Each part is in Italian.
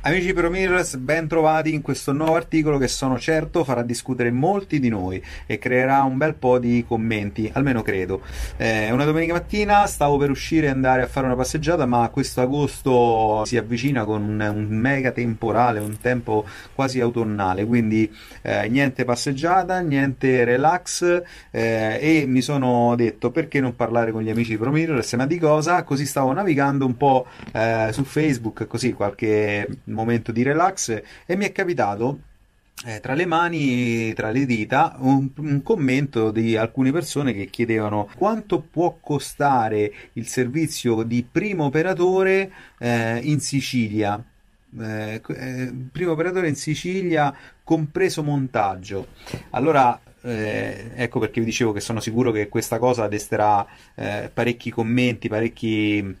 Amici Pro Mirrors, ben trovati in questo nuovo articolo che sono certo farà discutere molti di noi e creerà un bel po' di commenti, almeno credo. Eh, una domenica mattina, stavo per uscire e andare a fare una passeggiata, ma questo agosto si avvicina con un, un mega temporale, un tempo quasi autunnale, quindi eh, niente passeggiata, niente relax eh, e mi sono detto perché non parlare con gli amici di Pro Mirrors, ma di cosa? Così stavo navigando un po' eh, su Facebook, così qualche momento di relax e mi è capitato eh, tra le mani, tra le dita, un, un commento di alcune persone che chiedevano quanto può costare il servizio di primo operatore eh, in Sicilia. Eh, eh, primo operatore in Sicilia, compreso montaggio. Allora, eh, ecco perché vi dicevo che sono sicuro che questa cosa desterà eh, parecchi commenti, parecchi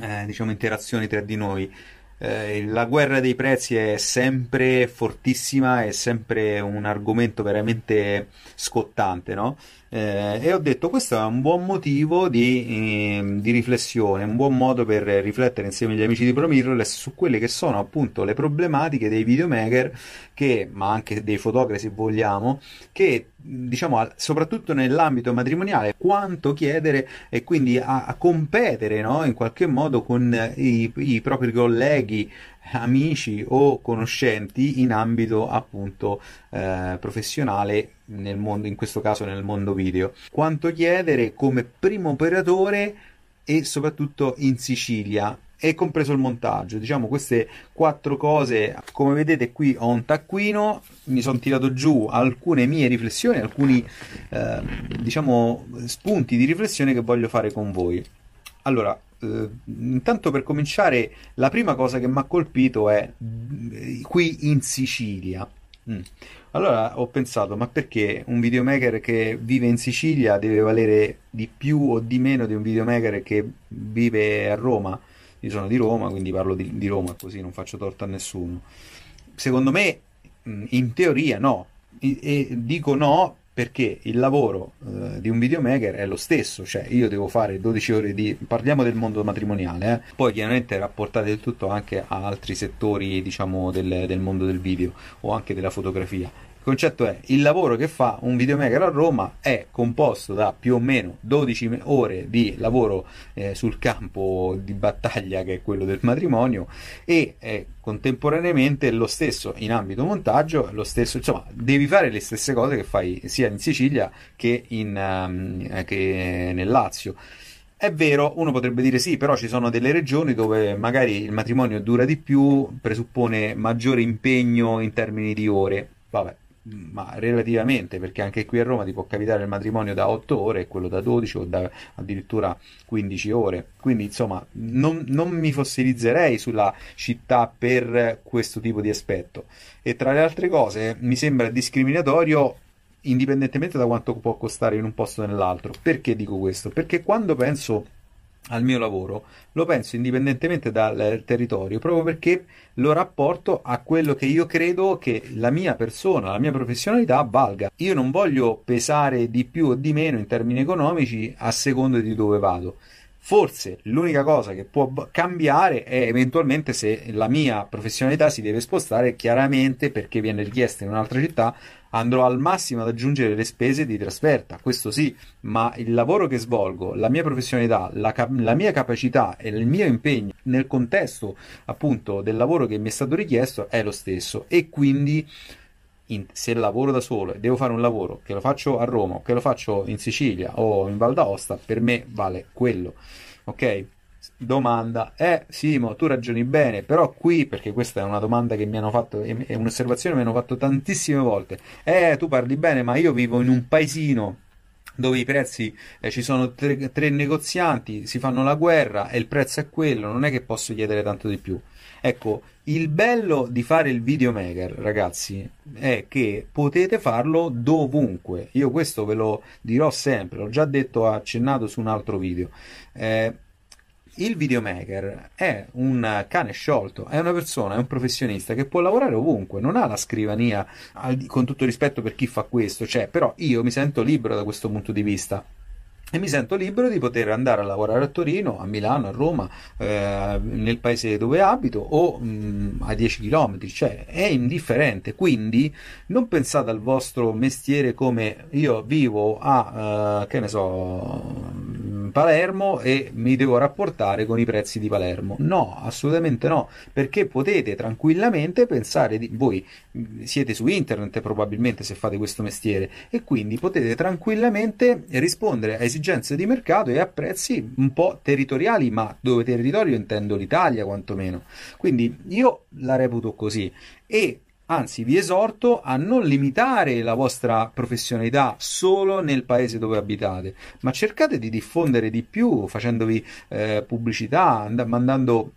eh, diciamo interazioni tra di noi. Eh, la guerra dei prezzi è sempre fortissima, è sempre un argomento veramente scottante, no? Eh, e ho detto questo è un buon motivo di, ehm, di riflessione, un buon modo per riflettere insieme agli amici di ProMirrorless su quelle che sono appunto le problematiche dei videomaker, che, ma anche dei fotografi se vogliamo, che diciamo soprattutto nell'ambito matrimoniale quanto chiedere e quindi a, a competere no? in qualche modo con i, i propri colleghi amici o conoscenti in ambito appunto eh, professionale nel mondo, in questo caso nel mondo video. Quanto chiedere come primo operatore e soprattutto in Sicilia e compreso il montaggio. Diciamo queste quattro cose, come vedete qui ho un taccuino, mi sono tirato giù alcune mie riflessioni, alcuni eh, diciamo spunti di riflessione che voglio fare con voi. Allora, eh, intanto per cominciare, la prima cosa che mi ha colpito è eh, qui in Sicilia. Mm. Allora ho pensato, ma perché un videomaker che vive in Sicilia deve valere di più o di meno di un videomaker che vive a Roma? Io sono di Roma, quindi parlo di, di Roma, così non faccio torto a nessuno. Secondo me, mm, in teoria no, e, e dico no perché il lavoro eh, di un videomaker è lo stesso, cioè io devo fare 12 ore di... parliamo del mondo matrimoniale, eh. poi chiaramente rapportate il tutto anche a altri settori diciamo del, del mondo del video o anche della fotografia. Concetto è il lavoro che fa un videomaker a Roma è composto da più o meno 12 ore di lavoro eh, sul campo di battaglia che è quello del matrimonio e è contemporaneamente lo stesso in ambito montaggio, lo stesso, insomma, devi fare le stesse cose che fai sia in Sicilia che, in, ehm, che nel Lazio. È vero, uno potrebbe dire sì, però ci sono delle regioni dove magari il matrimonio dura di più, presuppone maggiore impegno in termini di ore. Vabbè, ma relativamente, perché anche qui a Roma ti può capitare il matrimonio da 8 ore e quello da 12 o da addirittura 15 ore. Quindi, insomma, non, non mi fossilizzerei sulla città per questo tipo di aspetto. E tra le altre cose, mi sembra discriminatorio indipendentemente da quanto può costare in un posto o nell'altro. Perché dico questo? Perché quando penso al mio lavoro lo penso indipendentemente dal territorio, proprio perché lo rapporto a quello che io credo che la mia persona, la mia professionalità valga. Io non voglio pesare di più o di meno in termini economici a seconda di dove vado. Forse l'unica cosa che può cambiare è eventualmente se la mia professionalità si deve spostare, chiaramente perché viene richiesta in un'altra città, andrò al massimo ad aggiungere le spese di trasferta, questo sì, ma il lavoro che svolgo, la mia professionalità, la, cap- la mia capacità e il mio impegno nel contesto appunto del lavoro che mi è stato richiesto è lo stesso. E quindi in- se lavoro da solo e devo fare un lavoro che lo faccio a Roma che lo faccio in Sicilia o in Val d'Aosta, per me vale quello, ok? Domanda, eh Simo, tu ragioni bene, però qui, perché questa è una domanda che mi hanno fatto, è un'osservazione che mi hanno fatto tantissime volte, eh tu parli bene, ma io vivo in un paesino dove i prezzi eh, ci sono tre, tre negozianti, si fanno la guerra e il prezzo è quello, non è che posso chiedere tanto di più. Ecco, il bello di fare il videomaker, ragazzi, è che potete farlo dovunque. Io questo ve lo dirò sempre, l'ho già detto, accennato su un altro video. Eh, il videomaker è un cane sciolto, è una persona, è un professionista che può lavorare ovunque, non ha la scrivania, con tutto rispetto per chi fa questo, cioè, però io mi sento libero da questo punto di vista. E mi sento libero di poter andare a lavorare a Torino, a Milano, a Roma, eh, nel paese dove abito o mh, a 10 km, cioè è indifferente. Quindi non pensate al vostro mestiere come io vivo a, eh, che ne so, Palermo e mi devo rapportare con i prezzi di Palermo. No, assolutamente no, perché potete tranquillamente pensare di voi mh, siete su internet probabilmente se fate questo mestiere e quindi potete tranquillamente rispondere a esigenze di mercato e a prezzi un po' territoriali, ma dove territorio intendo l'Italia quantomeno. Quindi io la reputo così e Anzi, vi esorto a non limitare la vostra professionalità solo nel paese dove abitate, ma cercate di diffondere di più facendovi eh, pubblicità, and- mandando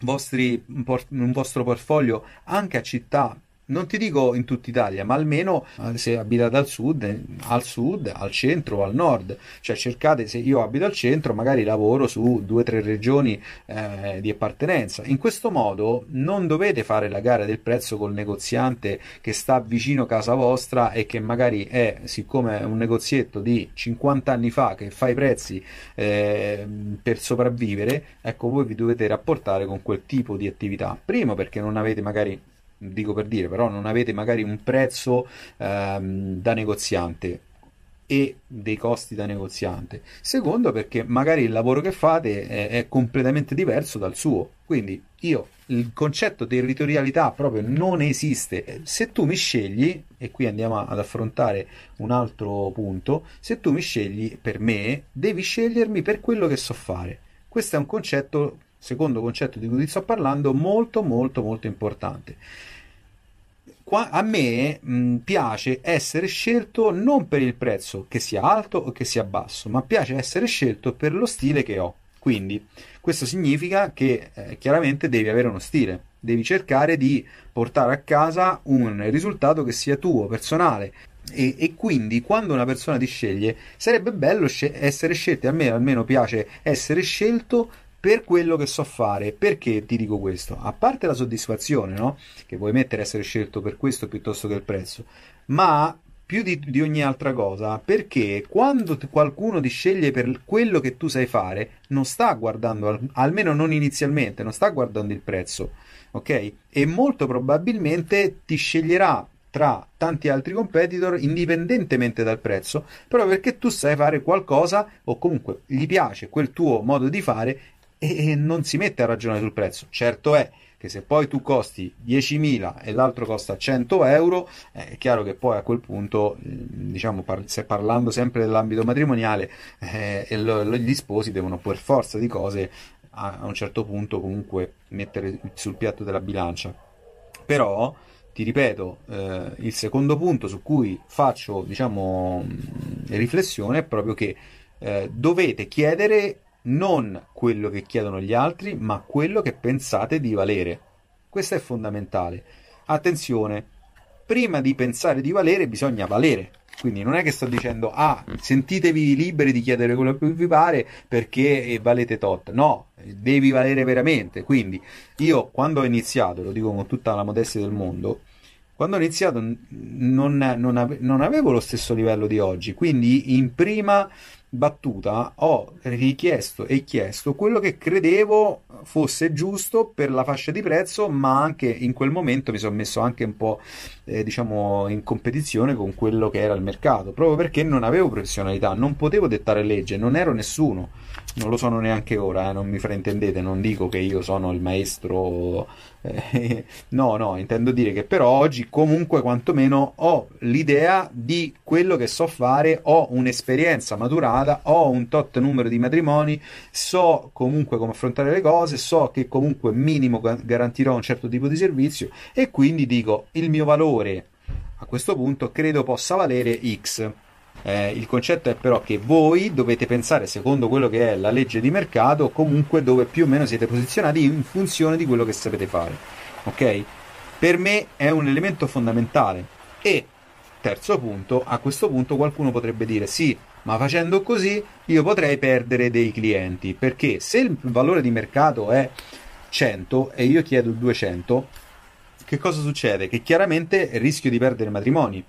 vostri, un, vostro portfolio anche a città non ti dico in tutta Italia, ma almeno eh, se abitate al sud, eh, al sud, al centro o al nord. Cioè cercate, se io abito al centro, magari lavoro su due o tre regioni eh, di appartenenza. In questo modo non dovete fare la gara del prezzo col negoziante che sta vicino a casa vostra e che magari è, siccome è un negozietto di 50 anni fa che fa i prezzi eh, per sopravvivere, ecco voi vi dovete rapportare con quel tipo di attività. Primo perché non avete magari dico per dire, però non avete magari un prezzo ehm, da negoziante e dei costi da negoziante. Secondo, perché magari il lavoro che fate è, è completamente diverso dal suo. Quindi io il concetto territorialità proprio non esiste. Se tu mi scegli, e qui andiamo ad affrontare un altro punto, se tu mi scegli per me, devi scegliermi per quello che so fare. Questo è un concetto secondo concetto di cui ti sto parlando, molto molto molto importante. Qua, a me mh, piace essere scelto non per il prezzo che sia alto o che sia basso, ma piace essere scelto per lo stile che ho. Quindi questo significa che eh, chiaramente devi avere uno stile, devi cercare di portare a casa un risultato che sia tuo, personale. E, e quindi quando una persona ti sceglie sarebbe bello sce- essere scelti, a me almeno piace essere scelto per quello che so fare. Perché ti dico questo? A parte la soddisfazione, no? Che vuoi mettere essere scelto per questo piuttosto che il prezzo, ma più di, di ogni altra cosa, perché quando t- qualcuno ti sceglie per quello che tu sai fare, non sta guardando, al- almeno non inizialmente, non sta guardando il prezzo, ok? E molto probabilmente ti sceglierà tra tanti altri competitor indipendentemente dal prezzo, proprio perché tu sai fare qualcosa o comunque gli piace quel tuo modo di fare e non si mette a ragionare sul prezzo. Certo è che se poi tu costi 10.000 e l'altro costa 100 euro, eh, è chiaro che poi a quel punto, diciamo, par- se parlando sempre dell'ambito matrimoniale, eh, lo- lo- gli sposi devono per forza di cose a, a un certo punto comunque mettere sul piatto della bilancia. Però, ti ripeto, eh, il secondo punto su cui faccio, diciamo, mh, riflessione è proprio che eh, dovete chiedere non quello che chiedono gli altri, ma quello che pensate di valere. Questo è fondamentale. Attenzione, prima di pensare di valere bisogna valere. Quindi non è che sto dicendo, ah, sentitevi liberi di chiedere quello che vi pare perché eh, valete tot. No, devi valere veramente. Quindi io quando ho iniziato, lo dico con tutta la modestia del mondo, quando ho iniziato non, non ave- non avevo lo stesso livello di oggi. Quindi in prima battuta ho richiesto e chiesto quello che credevo fosse giusto per la fascia di prezzo, ma anche in quel momento mi sono messo anche un po' eh, diciamo in competizione con quello che era il mercato, proprio perché non avevo professionalità, non potevo dettare legge, non ero nessuno, non lo sono neanche ora, eh, non mi fraintendete, non dico che io sono il maestro, eh, no, no, intendo dire che però oggi comunque quantomeno ho l'idea di quello che so fare, ho un'esperienza maturata, ho un tot numero di matrimoni, so comunque come affrontare le cose, so che comunque minimo ga- garantirò un certo tipo di servizio e quindi dico il mio valore a questo punto credo possa valere X. Eh, il concetto è però che voi dovete pensare secondo quello che è la legge di mercato, comunque dove più o meno siete posizionati in funzione di quello che sapete fare. Ok? Per me è un elemento fondamentale. E terzo punto, a questo punto qualcuno potrebbe dire sì, ma facendo così io potrei perdere dei clienti, perché se il valore di mercato è 100 e io chiedo 200, che cosa succede? Che chiaramente rischio di perdere matrimoni.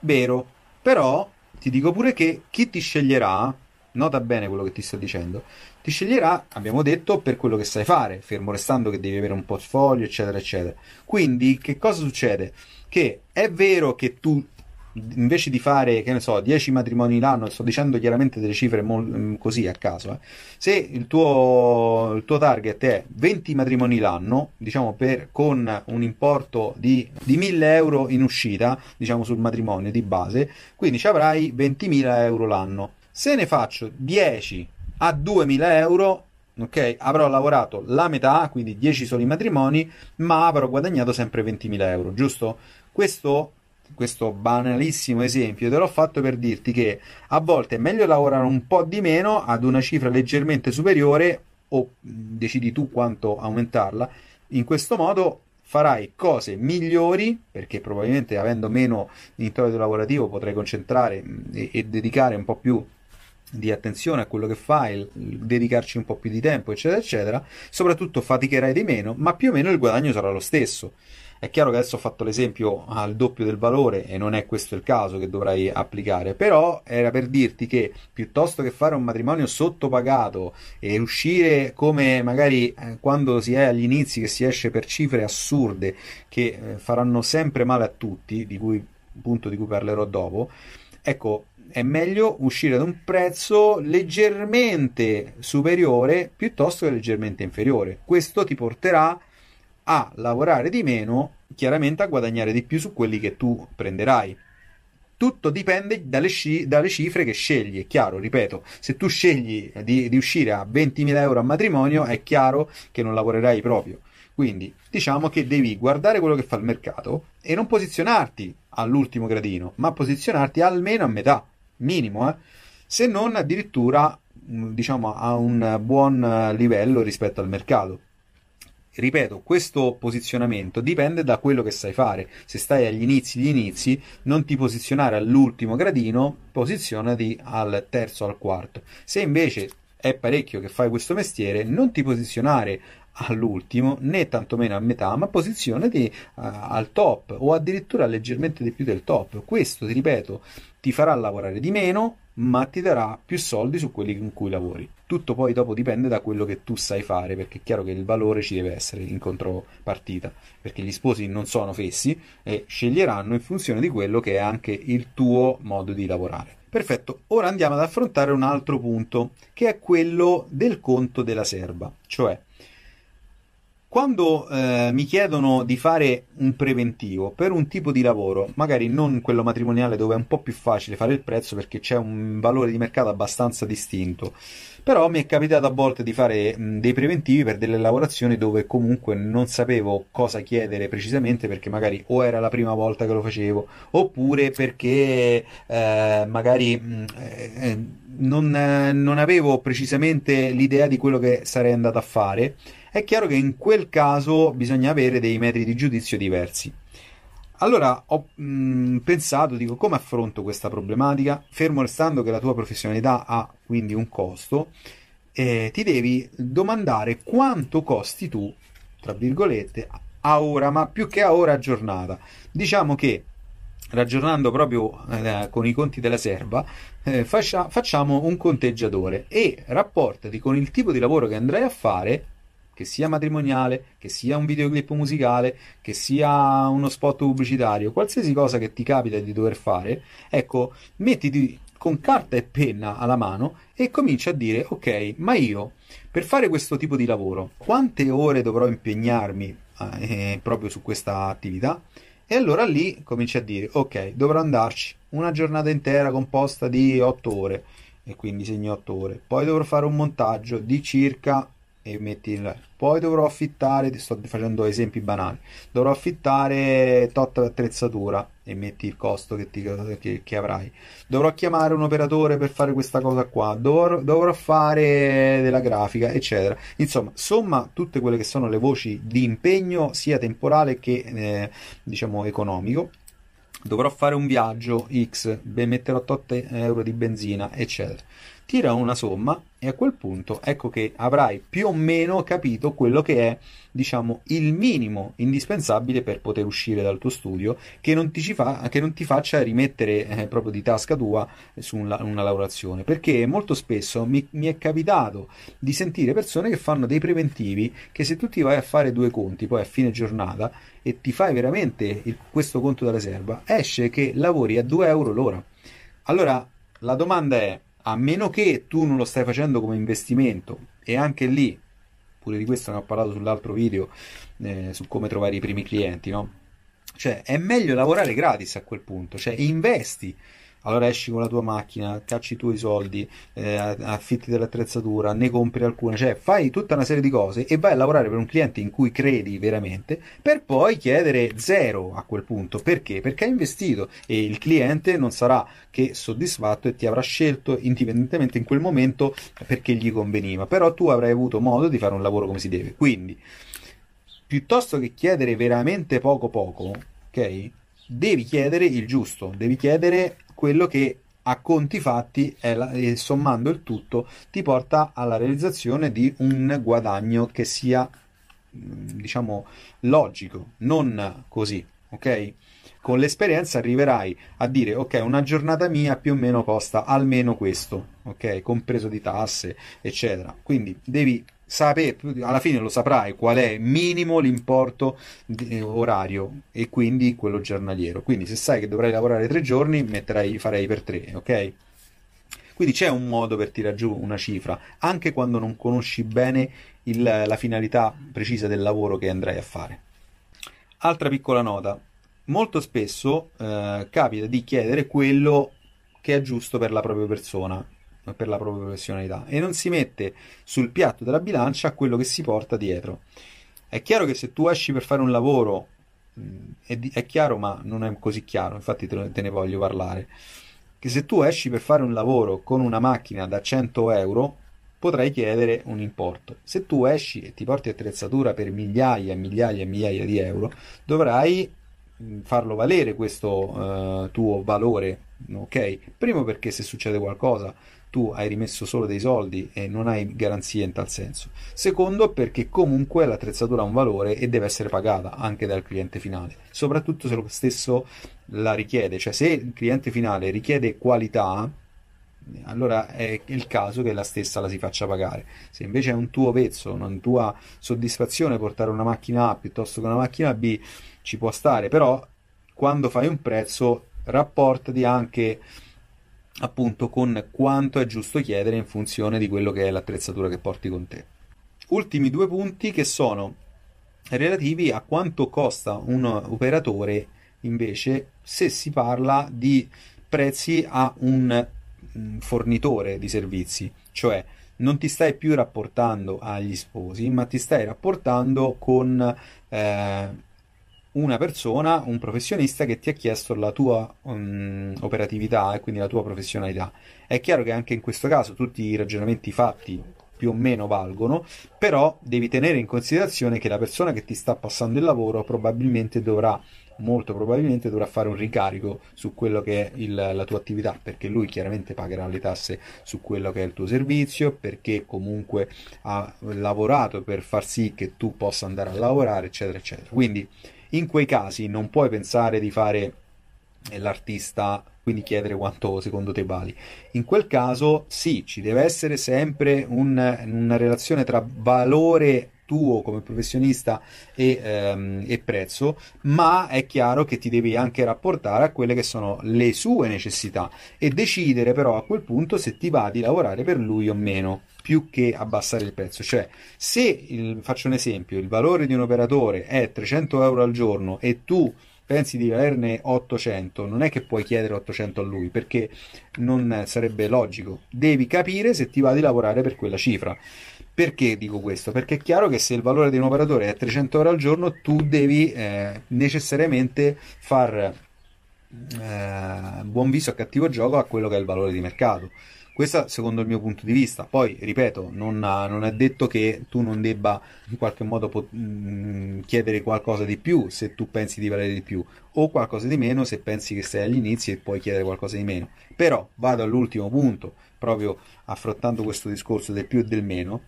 Vero, però ti dico pure che chi ti sceglierà, nota bene quello che ti sto dicendo, ti sceglierà, abbiamo detto, per quello che sai fare, fermo restando che devi avere un portfolio, eccetera, eccetera. Quindi che cosa succede? Che è vero che tu invece di fare, che ne so, 10 matrimoni l'anno, sto dicendo chiaramente delle cifre mo- così a caso, eh. se il tuo, il tuo, target è 20 matrimoni l'anno, diciamo per, con un importo di, di 1000 euro in uscita, diciamo sul matrimonio di base, quindi ci avrai 20.000 euro l'anno. Se ne faccio 10 a 2000 euro, ok? Avrò lavorato la metà, quindi 10 soli matrimoni, ma avrò guadagnato sempre 20.000 euro, giusto? Questo questo banalissimo esempio te l'ho fatto per dirti che a volte è meglio lavorare un po' di meno ad una cifra leggermente superiore o decidi tu quanto aumentarla. In questo modo farai cose migliori perché probabilmente avendo meno introito lavorativo potrai concentrare e, e, dedicare un po' più di attenzione a quello che fai, dedicarci un po' più di tempo, eccetera, eccetera. Soprattutto faticherai di meno, ma più o meno il guadagno sarà lo stesso. È chiaro che adesso ho fatto l'esempio al doppio del valore e non è questo il caso che dovrai applicare, però era per dirti che piuttosto che fare un matrimonio sottopagato e uscire come magari eh, quando si è agli inizi che si esce per cifre assurde che eh, faranno sempre male a tutti, di cui punto di cui parlerò dopo, ecco, è meglio uscire ad un prezzo leggermente superiore piuttosto che leggermente inferiore. Questo ti porterà a lavorare di meno, chiaramente a guadagnare di più su quelli che tu prenderai. Tutto dipende dalle, sci- dalle cifre che scegli, è chiaro, ripeto, se tu scegli di, di uscire a 20.000 euro a matrimonio, è chiaro che non lavorerai proprio. Quindi diciamo che devi guardare quello che fa il mercato e non posizionarti all'ultimo gradino, ma posizionarti almeno a metà, minimo, eh? se non addirittura diciamo a un buon livello rispetto al mercato ripeto, questo posizionamento dipende da quello che sai fare. Se stai agli inizi gli inizi, non ti posizionare all'ultimo gradino, posizionati al terzo al quarto. Se invece è parecchio che fai questo mestiere, non ti posizionare all'ultimo né tantomeno a metà, ma posizionati uh, al top o addirittura leggermente di più del top. Questo, ti ripeto, ti farà lavorare di meno, ma ti darà più soldi su quelli con cui lavori. Tutto poi dopo dipende da quello che tu sai fare, perché è chiaro che il valore ci deve essere in contropartita, perché gli sposi non sono fessi e sceglieranno in funzione di quello che è anche il tuo modo di lavorare. Perfetto, ora andiamo ad affrontare un altro punto, che è quello del conto della serva, cioè quando eh, mi chiedono di fare un preventivo per un tipo di lavoro, magari non quello matrimoniale dove è un po' più facile fare il prezzo perché c'è un valore di mercato abbastanza distinto, però mi è capitato a volte di fare mh, dei preventivi per delle lavorazioni dove comunque non sapevo cosa chiedere precisamente perché magari o era la prima volta che lo facevo oppure perché eh, magari mh, eh, non, eh, non avevo precisamente l'idea di quello che sarei andato a fare è chiaro che in quel caso bisogna avere dei metri di giudizio diversi. Allora ho mh, mm, pensato, dico, come affronto questa problematica? Fermo restando che la tua professionalità ha quindi un costo, eh, ti devi domandare quanto costi tu, tra virgolette, a ora, ma più che a ora a giornata. Diciamo che ragionando proprio eh, con i conti della serva, eh, faccia, facciamo un conteggiatore e rapportati con il tipo di lavoro che andrai a fare che sia matrimoniale, che sia un videoclip musicale, che sia uno spot pubblicitario, qualsiasi cosa che ti capita di dover fare, ecco, mettiti con carta e penna alla mano e comincia a dire ok, ma io per fare questo tipo di lavoro quante ore dovrò impegnarmi eh, proprio su questa attività? E allora lì cominci a dire ok, dovrò andarci una giornata intera composta di 8 ore e quindi segni 8 ore. Poi dovrò fare un montaggio di circa e metti poi dovrò affittare sto facendo esempi banali dovrò affittare tot attrezzatura e metti il costo che, ti- che- che avrai. Dovrò chiamare un operatore per fare questa cosa qua, dovrò, dovrò fare della grafica, eccetera. Insomma, somma tutte quelle che sono le voci di impegno sia temporale che eh, diciamo economico. Dovrò fare un viaggio X, metterò 8 euro di benzina, eccetera. Tira una somma e a quel punto ecco che avrai più o meno capito quello che è, diciamo, il minimo indispensabile per poter uscire dal tuo studio che non ti, fa, che non ti faccia rimettere eh, proprio di tasca tua su una, una lavorazione. Perché molto spesso mi, mi è capitato di sentire persone che fanno dei preventivi che se tu ti vai a fare due conti poi a fine giornata e ti fai veramente il- questo conto da riserva, esce che lavori a 2 euro l'ora. Allora la domanda è, a meno che tu non lo stai facendo come investimento, e anche lì, pure di questo ne ho parlato sull'altro video, eh, su come trovare i primi clienti, no? Cioè, è meglio lavorare gratis a quel punto, cioè investi. Allora esci con la tua macchina, cacci i tuoi soldi, eh, affitti dell'attrezzatura, ne compri alcune, cioè fai tutta una serie di cose e vai a lavorare per un cliente in cui credi veramente, per poi chiedere zero a quel punto. Perché? Perché hai investito e il cliente non sarà che soddisfatto e ti avrà scelto indipendentemente in quel momento perché gli conveniva, però tu avrai avuto modo di fare un lavoro come si deve. Quindi, piuttosto che chiedere veramente poco poco, ok? Devi chiedere il giusto, devi chiedere quello che a conti fatti e sommando il tutto ti porta alla realizzazione di un guadagno che sia mh, diciamo logico, non così, ok? Con l'esperienza arriverai a dire ok, una giornata mia più o meno costa almeno questo, ok? Compreso di tasse, eccetera. Quindi devi sapere, alla fine lo saprai qual è minimo l'importo di- orario e quindi quello giornaliero. Quindi se sai che dovrai lavorare tre giorni, metterai, farei per tre, ok? Quindi c'è un modo per tirare giù una cifra, anche quando non conosci bene il- la finalità precisa del lavoro che andrai a fare. Altra piccola nota, molto spesso eh, capita di chiedere quello che è giusto per la propria persona, per la propria professionalità, e non si mette sul piatto della bilancia quello che si porta dietro. È chiaro che se tu esci per fare un lavoro, mh, è, è chiaro, ma non è così chiaro, infatti te, te ne voglio parlare, che se tu esci per fare un lavoro con una macchina da 100 euro, potrai chiedere un importo. Se tu esci e ti porti attrezzatura per migliaia e migliaia e migliaia di euro, dovrai mh, farlo valere questo eh, tuo valore, ok? Primo perché se succede qualcosa tu hai rimesso solo dei soldi e non hai garanzie in tal senso. Secondo perché comunque l'attrezzatura ha un valore e deve essere pagata anche dal cliente finale, soprattutto se lo stesso la richiede, cioè se il cliente finale richiede qualità, allora è il caso che la stessa la si faccia pagare. Se invece è un tuo vezzo, una tua soddisfazione portare una macchina A piuttosto che una macchina B, ci può stare, però quando fai un prezzo rapportati anche appunto con quanto è giusto chiedere in funzione di quello che è l'attrezzatura che porti con te. Ultimi due punti che sono relativi a quanto costa un operatore invece se si parla di prezzi a un mm, fornitore di servizi, cioè non ti stai più rapportando agli sposi, ma ti stai rapportando con eh, una persona, un professionista che ti ha chiesto la tua mm, operatività e quindi la tua professionalità. È chiaro che anche in questo caso tutti i ragionamenti fatti più o meno valgono, però devi tenere in considerazione che la persona che ti sta passando il lavoro probabilmente dovrà, molto probabilmente dovrà fare un ricarico su quello che è il- la tua attività, perché lui chiaramente pagherà le tasse su quello che è il tuo servizio, perché comunque ha lavorato per far sì che tu possa andare a lavorare, eccetera, eccetera. Quindi in quei casi non puoi pensare di fare l'artista, quindi chiedere quanto secondo te vali. In quel caso sì, ci deve essere sempre un- una relazione tra valore tuo come professionista e, ehm, e prezzo, ma è chiaro che ti devi anche rapportare a quelle che sono le sue necessità e decidere però a quel punto se ti va di lavorare per lui o meno, più che abbassare il prezzo. Cioè, se il- faccio un esempio, il valore di un operatore è 300 euro al giorno e tu pensi di averne 800, non è che puoi chiedere 800 a lui perché non sarebbe logico. Devi capire se ti va di lavorare per quella cifra. Perché dico questo? Perché è chiaro che se il valore di un operatore è 300 euro al giorno, tu devi eh, necessariamente far eh, buon viso a cattivo gioco a quello che è il valore di mercato. Questo secondo il mio punto di vista. Poi, ripeto, non, non è detto che tu non debba in qualche modo pot- mm, chiedere qualcosa di più se tu pensi di valere di più, o qualcosa di meno se pensi che sei agli inizi e puoi chiedere qualcosa di meno. Però vado all'ultimo punto, proprio affrontando questo discorso del più e del meno,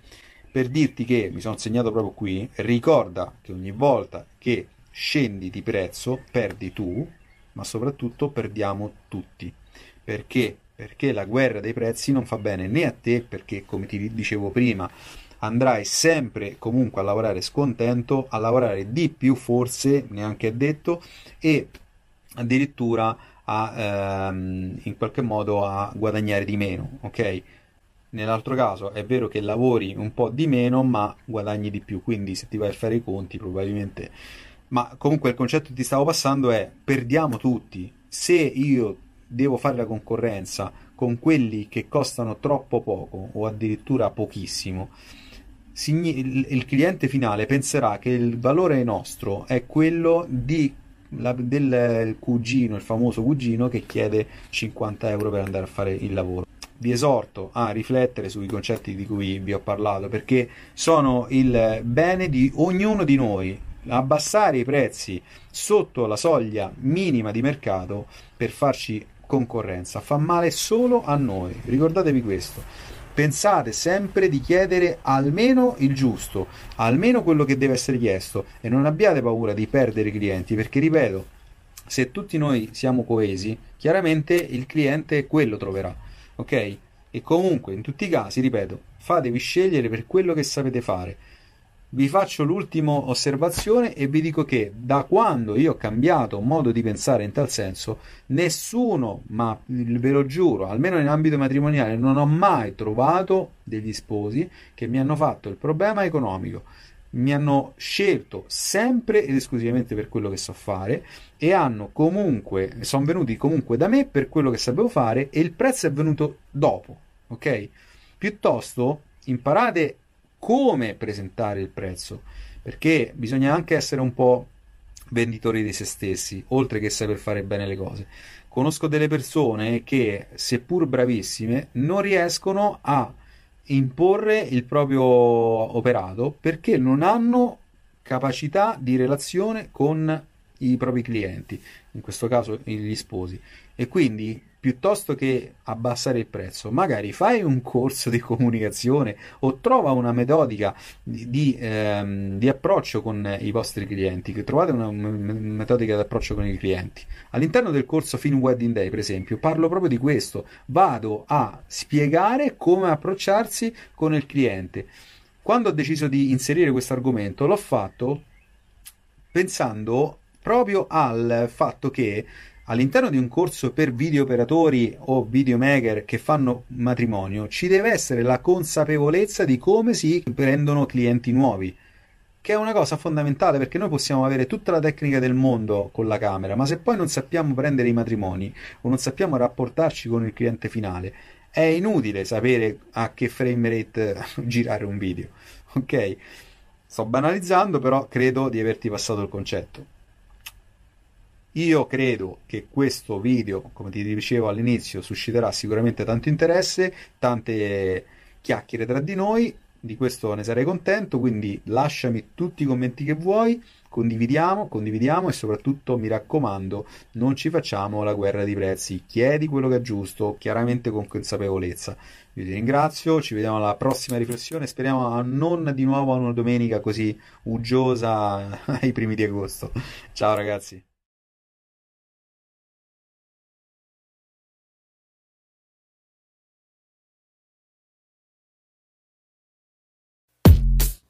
per dirti che mi sono segnato proprio qui, ricorda che ogni volta che scendi di prezzo perdi tu, ma soprattutto perdiamo tutti. Perché perché la guerra dei prezzi non fa bene né a te perché come ti dicevo prima andrai sempre comunque a lavorare scontento, a lavorare di più forse, neanche è detto, e addirittura a, ehm, in qualche modo a guadagnare di meno, ok? Nell'altro caso è vero che lavori un po' di meno ma guadagni di più, quindi se ti vai a fare i conti probabilmente... Ma comunque il concetto che ti stavo passando è perdiamo tutti. Se io devo fare la concorrenza con quelli che costano troppo poco o addirittura pochissimo, il cliente finale penserà che il valore nostro è quello di, la, del cugino, il famoso cugino che chiede 50 euro per andare a fare il lavoro. Vi esorto a riflettere sui concetti di cui vi ho parlato perché sono il bene di ognuno di noi. Abbassare i prezzi sotto la soglia minima di mercato per farci concorrenza, fa male solo a noi. Ricordatevi questo. Pensate sempre di chiedere almeno il giusto, almeno quello che deve essere chiesto e non abbiate paura di perdere i clienti perché, ripeto, se tutti noi siamo coesi, chiaramente il cliente quello troverà, ok? E comunque, in tutti i casi, ripeto, fatevi scegliere per quello che sapete fare vi faccio l'ultima osservazione e vi dico che da quando io ho cambiato modo di pensare in tal senso, nessuno, ma ve lo giuro, almeno in ambito matrimoniale, non ho mai trovato degli sposi che mi hanno fatto il problema economico. Mi hanno scelto sempre ed esclusivamente per quello che so fare e hanno comunque, sono venuti comunque da me per quello che sapevo fare e il prezzo è venuto dopo, ok? Piuttosto imparate come presentare il prezzo, perché bisogna anche essere un po' venditori di se stessi, oltre che saper fare bene le cose. Conosco delle persone che, seppur bravissime, non riescono a imporre il proprio operato perché non hanno capacità di relazione con i propri clienti, in questo caso gli sposi. E quindi piuttosto che abbassare il prezzo, magari fai un corso di comunicazione o trova una metodica di, di, ehm, di approccio con i vostri clienti, che trovate una metodica di approccio con i clienti. All'interno del corso Fin Wedding Day, per esempio, parlo proprio di questo, vado a spiegare come approcciarsi con il cliente. Quando ho deciso di inserire questo argomento, l'ho fatto pensando proprio al fatto che all'interno di un corso per video operatori o videomaker che fanno matrimonio ci deve essere la consapevolezza di come si prendono clienti nuovi che è una cosa fondamentale perché noi possiamo avere tutta la tecnica del mondo con la camera, ma se poi non sappiamo prendere i matrimoni o non sappiamo rapportarci con il cliente finale, è inutile sapere a che frame rate girare un video. Ok? Sto banalizzando, però credo di averti passato il concetto. Io credo che questo video, come ti dicevo all'inizio, susciterà sicuramente tanto interesse, tante chiacchiere tra di noi, di questo ne sarei contento, quindi lasciami tutti i commenti che vuoi, condividiamo, condividiamo e soprattutto mi raccomando, non ci facciamo la guerra di prezzi, chiedi quello che è giusto, chiaramente con consapevolezza. Io ti ringrazio, ci vediamo alla prossima riflessione, speriamo non di nuovo a una domenica così uggiosa ai primi di agosto. Ciao ragazzi.